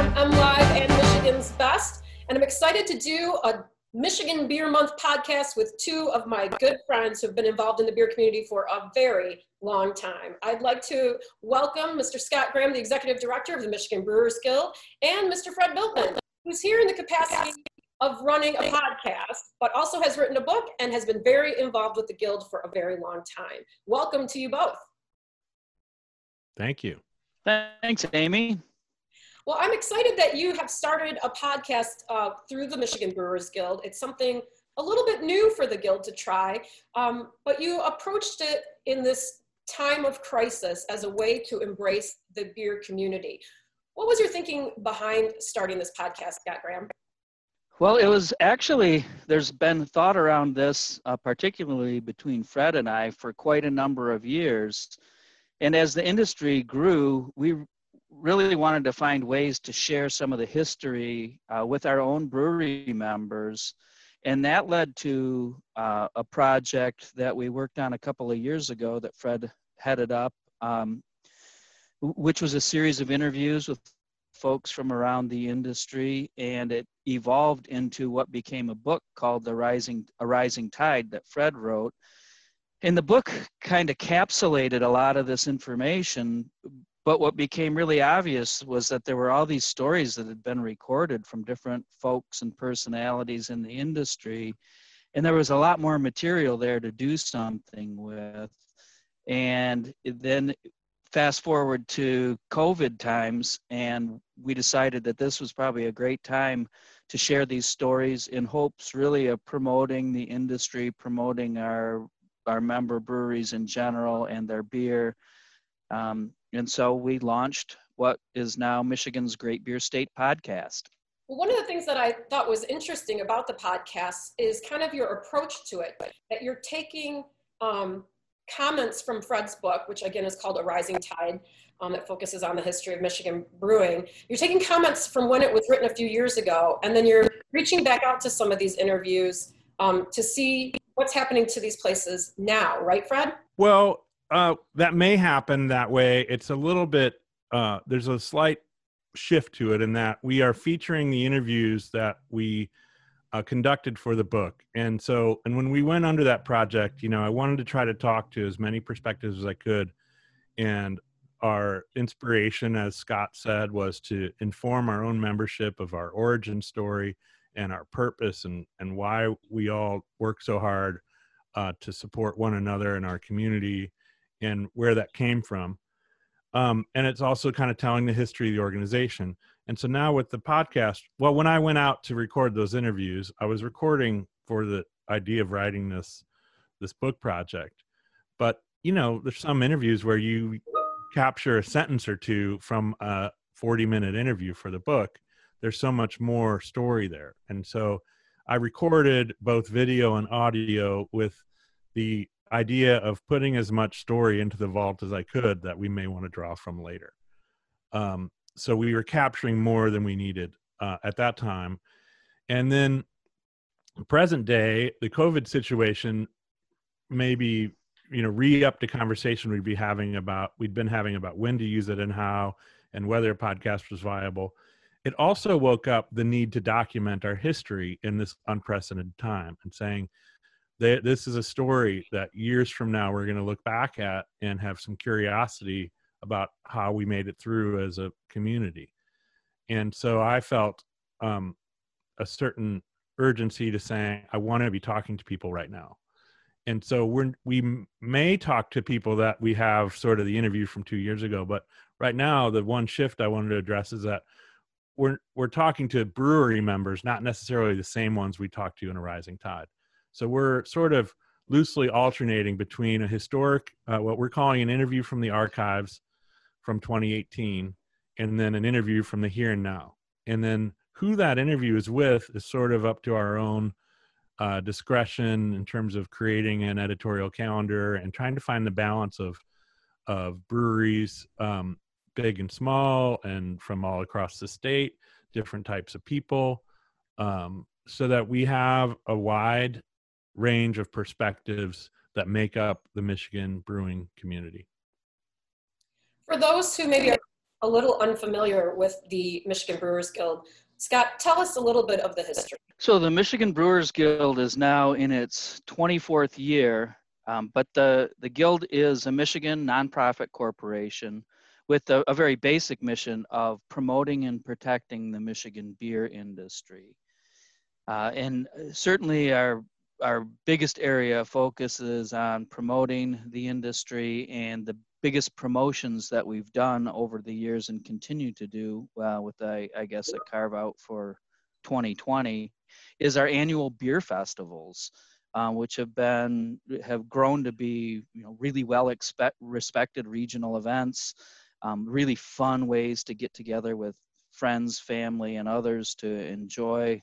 from MLive and Michigan's Best, and I'm excited to do a Michigan Beer Month podcast with two of my good friends who've been involved in the beer community for a very long time. I'd like to welcome Mr. Scott Graham, the Executive Director of the Michigan Brewers Guild, and Mr. Fred Bueltmann, who's here in the capacity of running a podcast, but also has written a book and has been very involved with the Guild for a very long time. Welcome to you both. Thank you. Thanks, Amy. Well, I'm excited that you have started a podcast uh, through the Michigan Brewers Guild. It's something a little bit new for the Guild to try, um, but you approached it in this time of crisis as a way to embrace the beer community. What was your thinking behind starting this podcast, Scott Graham? Well, it was actually, there's been thought around this, uh, particularly between Fred and I, for quite a number of years. And as the industry grew, we really wanted to find ways to share some of the history uh, with our own brewery members. And that led to uh, a project that we worked on a couple of years ago that Fred headed up, um, which was a series of interviews with folks from around the industry. And it evolved into what became a book called The Rising, A Rising Tide that Fred wrote. And the book kind of capsulated a lot of this information, but what became really obvious was that there were all these stories that had been recorded from different folks and personalities in the industry. And there was a lot more material there to do something with. And then fast forward to COVID times, and we decided that this was probably a great time to share these stories in hopes really of promoting the industry, promoting our our member breweries in general and their beer. Um, and so we launched what is now Michigan's Great Beer State podcast. Well, one of the things that I thought was interesting about the podcast is kind of your approach to it, that you're taking um, comments from Fred's book, which again is called A Rising Tide, um, that focuses on the history of Michigan brewing. You're taking comments from when it was written a few years ago, and then you're reaching back out to some of these interviews um, to see what's happening to these places now, right, Fred? Well, uh, that may happen that way. It's a little bit. Uh, there's a slight shift to it in that we are featuring the interviews that we uh, conducted for the book, and so and when we went under that project, you know, I wanted to try to talk to as many perspectives as I could, and our inspiration, as Scott said, was to inform our own membership of our origin story and our purpose and and why we all work so hard uh, to support one another in our community and where that came from. Um, and it's also kind of telling the history of the organization. And so now with the podcast, well, when I went out to record those interviews, I was recording for the idea of writing this this book project. But you know, there's some interviews where you capture a sentence or two from a 40 minute interview for the book. There's so much more story there. And so I recorded both video and audio with the idea of putting as much story into the vault as I could that we may want to draw from later. Um, so we were capturing more than we needed uh, at that time. And then present day, the COVID situation maybe you know re-up the conversation we'd be having about we'd been having about when to use it and how and whether a podcast was viable. It also woke up the need to document our history in this unprecedented time and saying, they, this is a story that years from now we're going to look back at and have some curiosity about how we made it through as a community. And so I felt um, a certain urgency to saying, I want to be talking to people right now. And so we're, we may talk to people that we have sort of the interview from two years ago, but right now the one shift I wanted to address is that we're, we're talking to brewery members, not necessarily the same ones we talked to in a rising tide. So we're sort of loosely alternating between a historic, uh, what we're calling an interview from the archives from 2018, and then an interview from the here and now. And then who that interview is with is sort of up to our own uh, discretion in terms of creating an editorial calendar and trying to find the balance of of breweries, um, big and small, and from all across the state, different types of people, um, so that we have a wide range of perspectives that make up the Michigan brewing community. For those who maybe are a little unfamiliar with the Michigan Brewers Guild, Scott, tell us a little bit of the history. So the Michigan Brewers Guild is now in its 24th year, um, but the, the Guild is a Michigan nonprofit corporation with a, a, very basic mission of promoting and protecting the Michigan beer industry. Uh, and certainly our, our biggest area of focus is on promoting the industry and the biggest promotions that we've done over the years and continue to do uh, with I, guess a carve out for 2020 is our annual beer festivals uh, which have been have grown to be you know really well expect, respected regional events um, really fun ways to get together with friends family and others to enjoy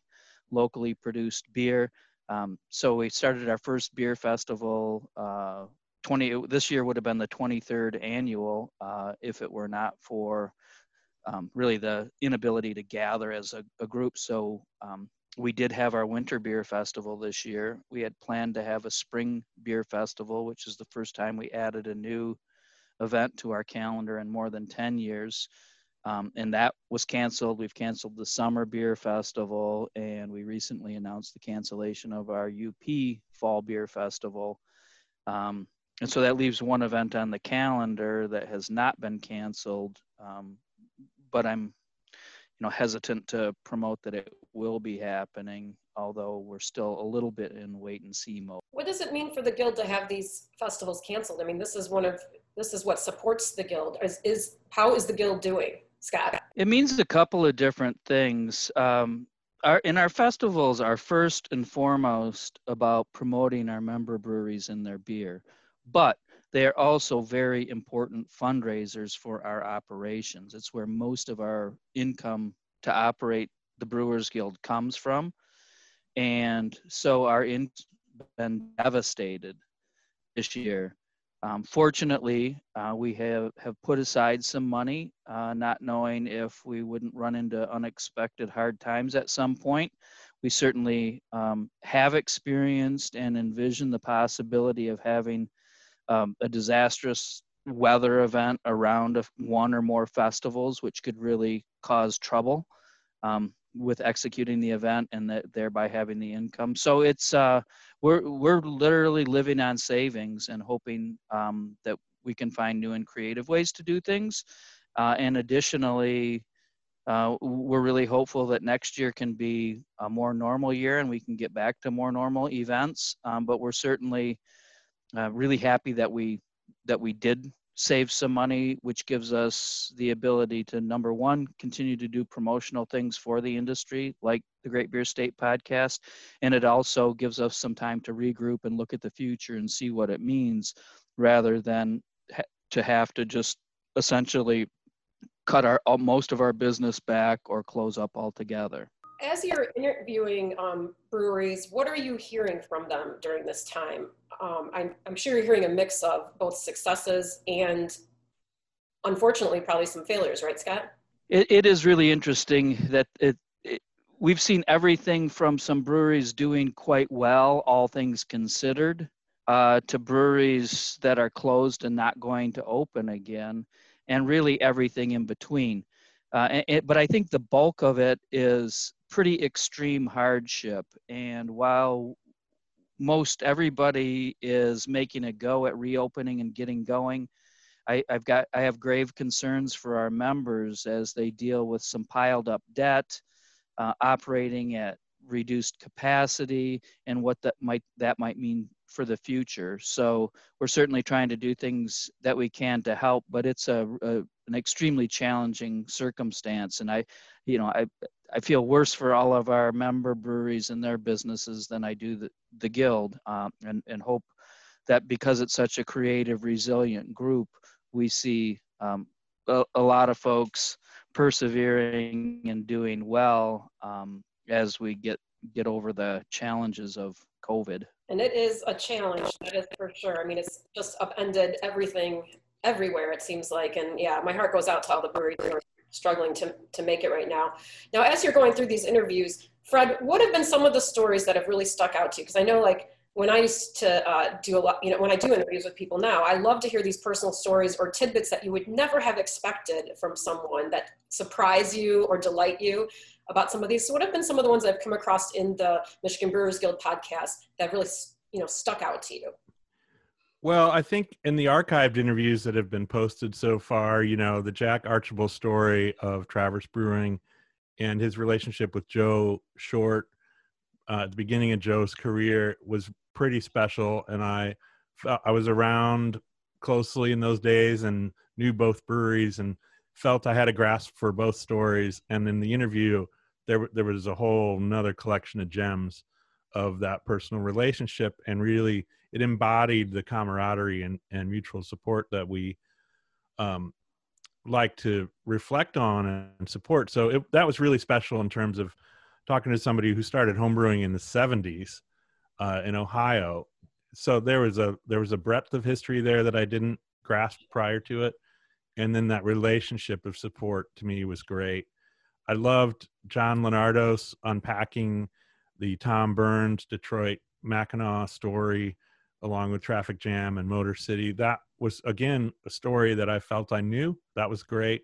locally produced beer um, so we started our first beer festival uh, 20 this year would have been the 23rd annual uh, if it were not for um, really the inability to gather as a, a group. So um, we did have our winter beer festival this year. We had planned to have a spring beer festival which is the first time we added a new event to our calendar in more than 10 years um, and that was canceled. We've canceled the Summer Beer Festival, and we recently announced the cancellation of our UP Fall Beer Festival. Um, and so that leaves one event on the calendar that has not been canceled. Um, but i'm you know hesitant to promote that it will be happening although we're still a little bit in wait and see mode what does it mean for the guild to have these festivals canceled? I mean this is one of this is what supports the guild. Is, is how is the guild doing scott it means a couple of different things um, our, in our festivals are first and foremost about promoting our member breweries and their beer but they are also very important fundraisers for our operations. It's where most of our income to operate the Brewers Guild comes from. And so our in been devastated this year. Um, fortunately, uh, we have, have put aside some money, uh, not knowing if we wouldn't run into unexpected hard times at some point. We certainly um, have experienced and envisioned the possibility of having um, a disastrous weather event around one or more festivals, which could really cause trouble um, with executing the event and that thereby having the income. So it's uh, we're we're literally living on savings and hoping um, that we can find new and creative ways to do things. Uh, and additionally, uh, we're really hopeful that next year can be a more normal year and we can get back to more normal events. Um, but we're certainly uh, really happy that we that we did save some money, which gives us the ability to number one continue to do promotional things for the industry, like the Great Beer State podcast, and it also gives us some time to regroup and look at the future and see what it means, rather than ha- to have to just essentially cut our most of our business back or close up altogether as you're interviewing um, breweries, what are you hearing from them during this time? Um, I'm, I'm sure you're hearing a mix of both successes and unfortunately probably some failures, right, Scott? it, it is really interesting that it, we've seen everything from some breweries doing quite well, all things considered, uh, to breweries that are closed and not going to open again, and really everything in between. Uh, it, but I think the bulk of it is pretty extreme hardship. And while most everybody is making a go at reopening and getting going, I, have got I have grave concerns for our members as they deal with some piled up debt, uh, operating at reduced capacity, and what that might that might mean for the future. So we're certainly trying to do things that we can to help, but it's a, a an extremely challenging circumstance. And I, you know, I I feel worse for all of our member breweries and their businesses than I do the, the guild, um, and, and hope that because it's such a creative, resilient group, we see um, a, a, lot of folks persevering and doing well um, as we get get over the challenges of COVID. And it is a challenge, that is for sure. I mean, it's just upended everything everywhere, it seems like. And yeah, my heart goes out to all the breweries who are struggling to, to make it right now. Now, as you're going through these interviews, Fred, what have been some of the stories that have really stuck out to you? Because I know, like, when I used to uh, do a lot, you know, when I do interviews with people now, I love to hear these personal stories or tidbits that you would never have expected from someone that surprise you or delight you about some of these. So what have been some of the ones I've come across in the Michigan Brewers Guild podcast that really, you know, stuck out to you? Well, I think in the archived interviews that have been posted so far, you know, the Jack Archibald story of Traverse Brewing and his relationship with Joe Short uh, at the beginning of Joe's career was pretty special, and I I was around closely in those days and knew both breweries and felt I had a grasp for both stories. And in the interview, there there was a whole another collection of gems of that personal relationship, and really it embodied the camaraderie and, and mutual support that we um, like to reflect on and support. So it, that was really special in terms of talking to somebody who started homebrewing in the 70s uh, in Ohio. So there was a there was a breadth of history there that I didn't grasp prior to it, and then that relationship of support to me was great. I loved John Linardos unpacking the Tom Burns Detroit Mackinac story along with Traffic Jam and Motor City. That was again a story that I felt I knew. That was great.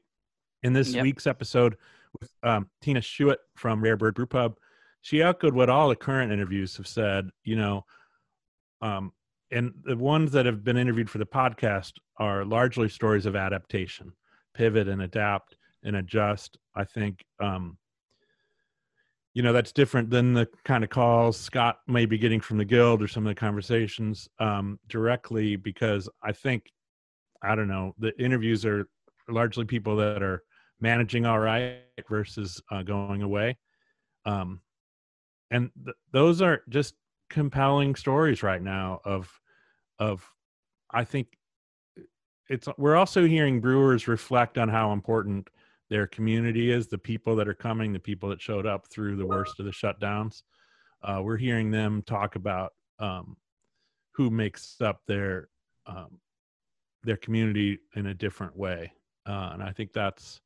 In this yep. week's episode with um, Tina Schuett from Rare Bird Brew Pub, she echoed what all the current interviews have said. You know, um, and the ones that have been interviewed for the podcast are largely stories of adaptation, pivot and adapt and adjust. I think, um, you know, that's different than the kind of calls Scott may be getting from the guild or some of the conversations um, directly because I think, I don't know, the interviews are largely people that are managing all right versus uh, going away. Um, and th- those are just compelling stories right now of of i think it's we're also hearing brewers reflect on how important their community is the people that are coming the people that showed up through the worst of the shutdowns uh, we're hearing them talk about um, who makes up their um, their community in a different way uh, and i think that's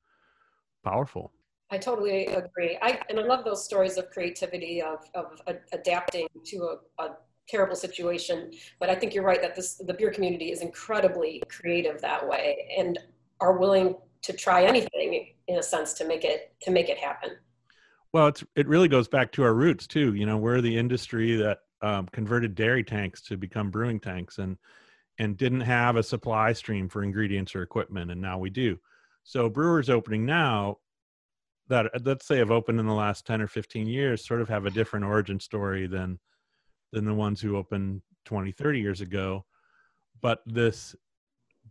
powerful I totally agree. I, and I love those stories of creativity, of, of adapting to a, a terrible situation. But I think you're right that this, the beer community is incredibly creative that way and are willing to try anything in a sense to make it, to make it happen. Well, it's, it really goes back to our roots too. You know, we're the industry that um, converted dairy tanks to become brewing tanks and, and didn't have a supply stream for ingredients or equipment. And now we do. So brewers opening now that let's say have opened in the last 10 or 15 years sort of have a different origin story than than the ones who opened 20 30 years ago but this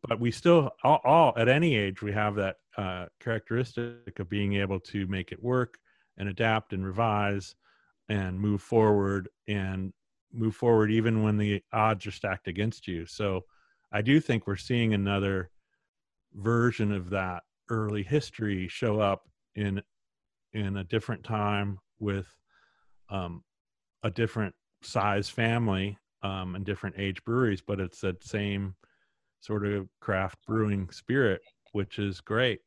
but we still all, all at any age we have that uh, characteristic of being able to make it work and adapt and revise and move forward and move forward even when the odds are stacked against you. So i do think we're seeing another version of that early history show up in in a different time with um, a different size family um, and different age breweries, but it's that same sort of craft brewing spirit, which is great.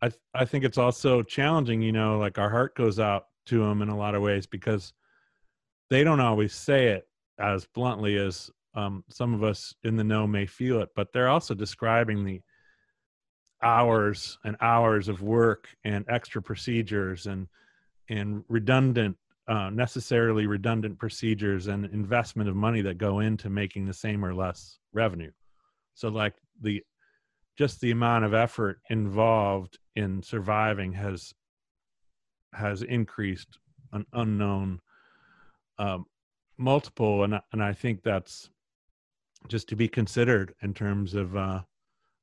I th- I think it's also challenging, you know, like our heart goes out to them in a lot of ways because they don't always say it as bluntly as um, some of us in the know may feel it, but they're also describing the hours and hours of work and extra procedures and and redundant uh, necessarily redundant procedures and investment of money that go into making the same or less revenue so like the just the amount of effort involved in surviving has has increased an unknown um, multiple and and I think that's just to be considered in terms of uh,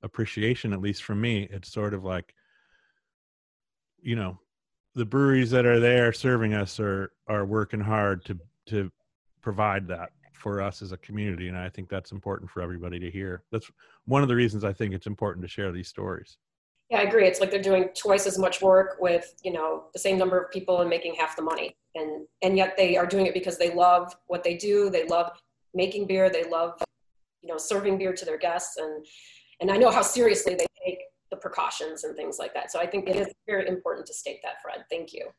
appreciation, at least for me. It's sort of like, you know, the breweries that are there serving us are are working hard to to provide that for us as a community, and I think that's important for everybody to hear. That's one of the reasons I think it's important to share these stories. Yeah, I agree. It's like they're doing twice as much work with you know the same number of people and making half the money, and and yet they are doing it because they love what they do. They love making beer. They love you know serving beer to their guests, and and I know how seriously they take the precautions and things like that. So I think it is very important to state that, Fred. Thank you.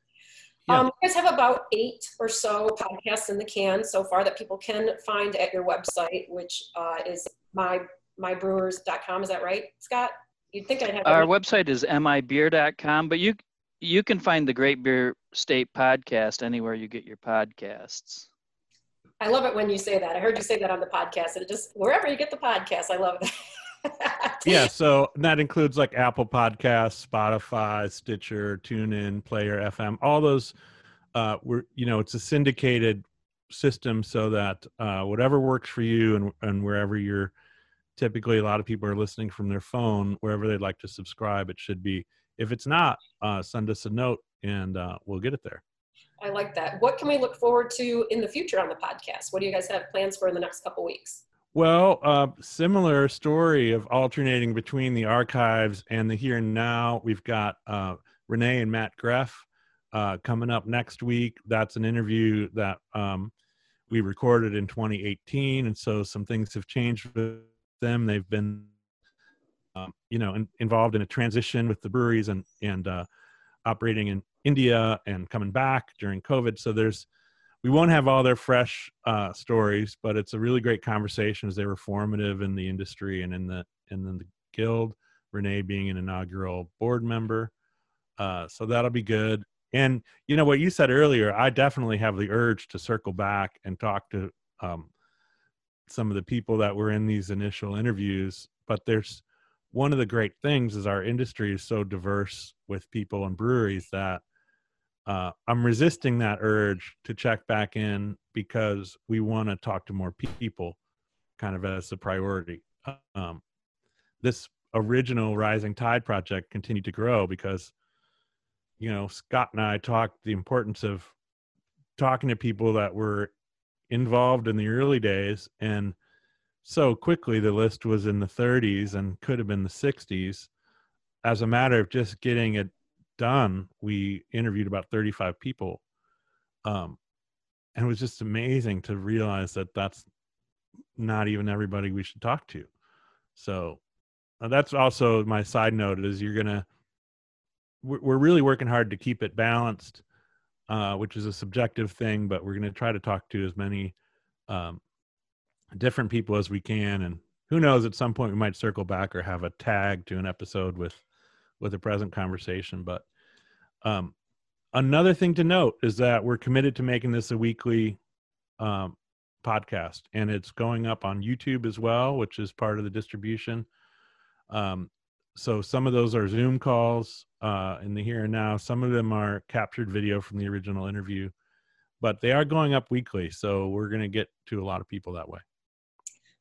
Yeah. Um, you guys have about eight or so podcasts in the can so far that people can find at your website, which uh, is my mybrewers.com. Is that right, Scott? You'd think I'd have. Our website is mibeer.com, but you you can find the Great Beer State podcast anywhere you get your podcasts. I love it when you say that. I heard you say that on the podcast, and it just wherever you get the podcast, I love that. yeah so that includes like apple podcasts spotify stitcher tunein player fm all those uh we're you know it's a syndicated system so that uh whatever works for you and and wherever you're typically a lot of people are listening from their phone wherever they'd like to subscribe it should be if it's not uh send us a note and uh we'll get it there I like that. What can we look forward to in the future on the podcast? What do you guys have plans for in the next couple weeks? Well, uh, similar story of alternating between the archives and the here and now. We've got uh, Renee and Matt Greff uh, coming up next week. That's an interview that um, we recorded in 2018, and so some things have changed with them. They've been, um, you know, in, involved in a transition with the breweries and and uh, operating in India and coming back during COVID. So there's we won't have all their fresh uh, stories, but it's a really great conversation as they were formative in the industry and in the and then the guild. Renee being an inaugural board member, uh, so that'll be good. And you know what you said earlier, I definitely have the urge to circle back and talk to um, some of the people that were in these initial interviews. But there's one of the great things is our industry is so diverse with people and breweries that uh, I'm resisting that urge to check back in because we want to talk to more people, kind of as a priority. Um, this original Rising Tide project continued to grow because, you know, Scott and I talked the importance of talking to people that were involved in the early days, and so quickly the list was in the 30s and could have been the 60s. As a matter of just getting it done, we interviewed about 35 people. Um, and it was just amazing to realize that that's not even everybody we should talk to. So uh, that's also my side note is you're going to, we're, really working hard to keep it balanced, uh, which is a subjective thing, but we're going to try to talk to as many um, different people as we can. And who knows, at some point we might circle back or have a tag to an episode with with a present conversation. But um, another thing to note is that we're committed to making this a weekly um, podcast, and it's going up on YouTube as well, which is part of the distribution. Um, so some of those are Zoom calls uh, in the here and now. Some of them are captured video from the original interview, but they are going up weekly. So we're going to get to a lot of people that way.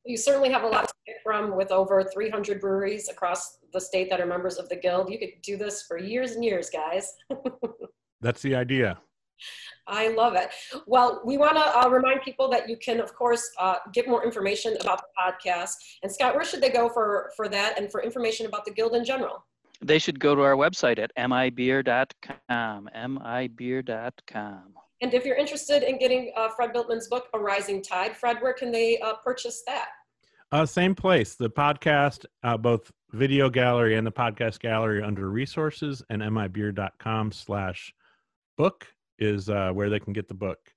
You certainly have a lot to pick from with over 300 breweries across the state that are members of the guild. You could do this for years and years, guys. That's the idea. I love it. Well, we want to uh, remind people that you can, of course, uh, get more information about the podcast. And Scott, where should they go for for that and for information about the guild in general? They should go to our website at mibeer.com. mibeer.com. And if you're interested in getting uh, Fred Bueltmann's book, A Rising Tide, Fred, where can they uh, purchase that? Uh, same place. The podcast, uh, both video gallery and the podcast gallery under resources and mibeer.com slash book is uh, where they can get the book.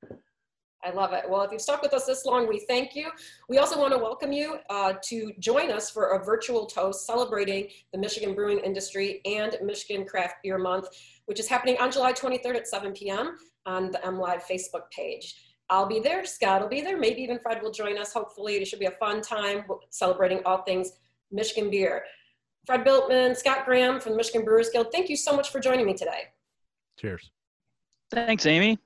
I love it. Well, if you've stuck with us this long, we thank you. We also want to welcome you uh, to join us for a virtual toast celebrating the Michigan brewing industry and Michigan Craft Beer Month, which is happening on July 23rd at 7 p.m. on the MLive Facebook page. I'll be there. Scott will be there. Maybe even Fred will join us. Hopefully, it should be a fun time celebrating all things Michigan beer. Fred Bueltmann, Scott Graham from the Michigan Brewers Guild, thank you so much for joining me today. Cheers. Thanks, Amy.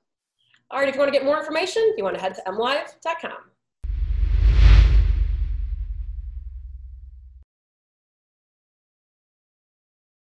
All right, if you want to get more information, you want to head to mlive.com.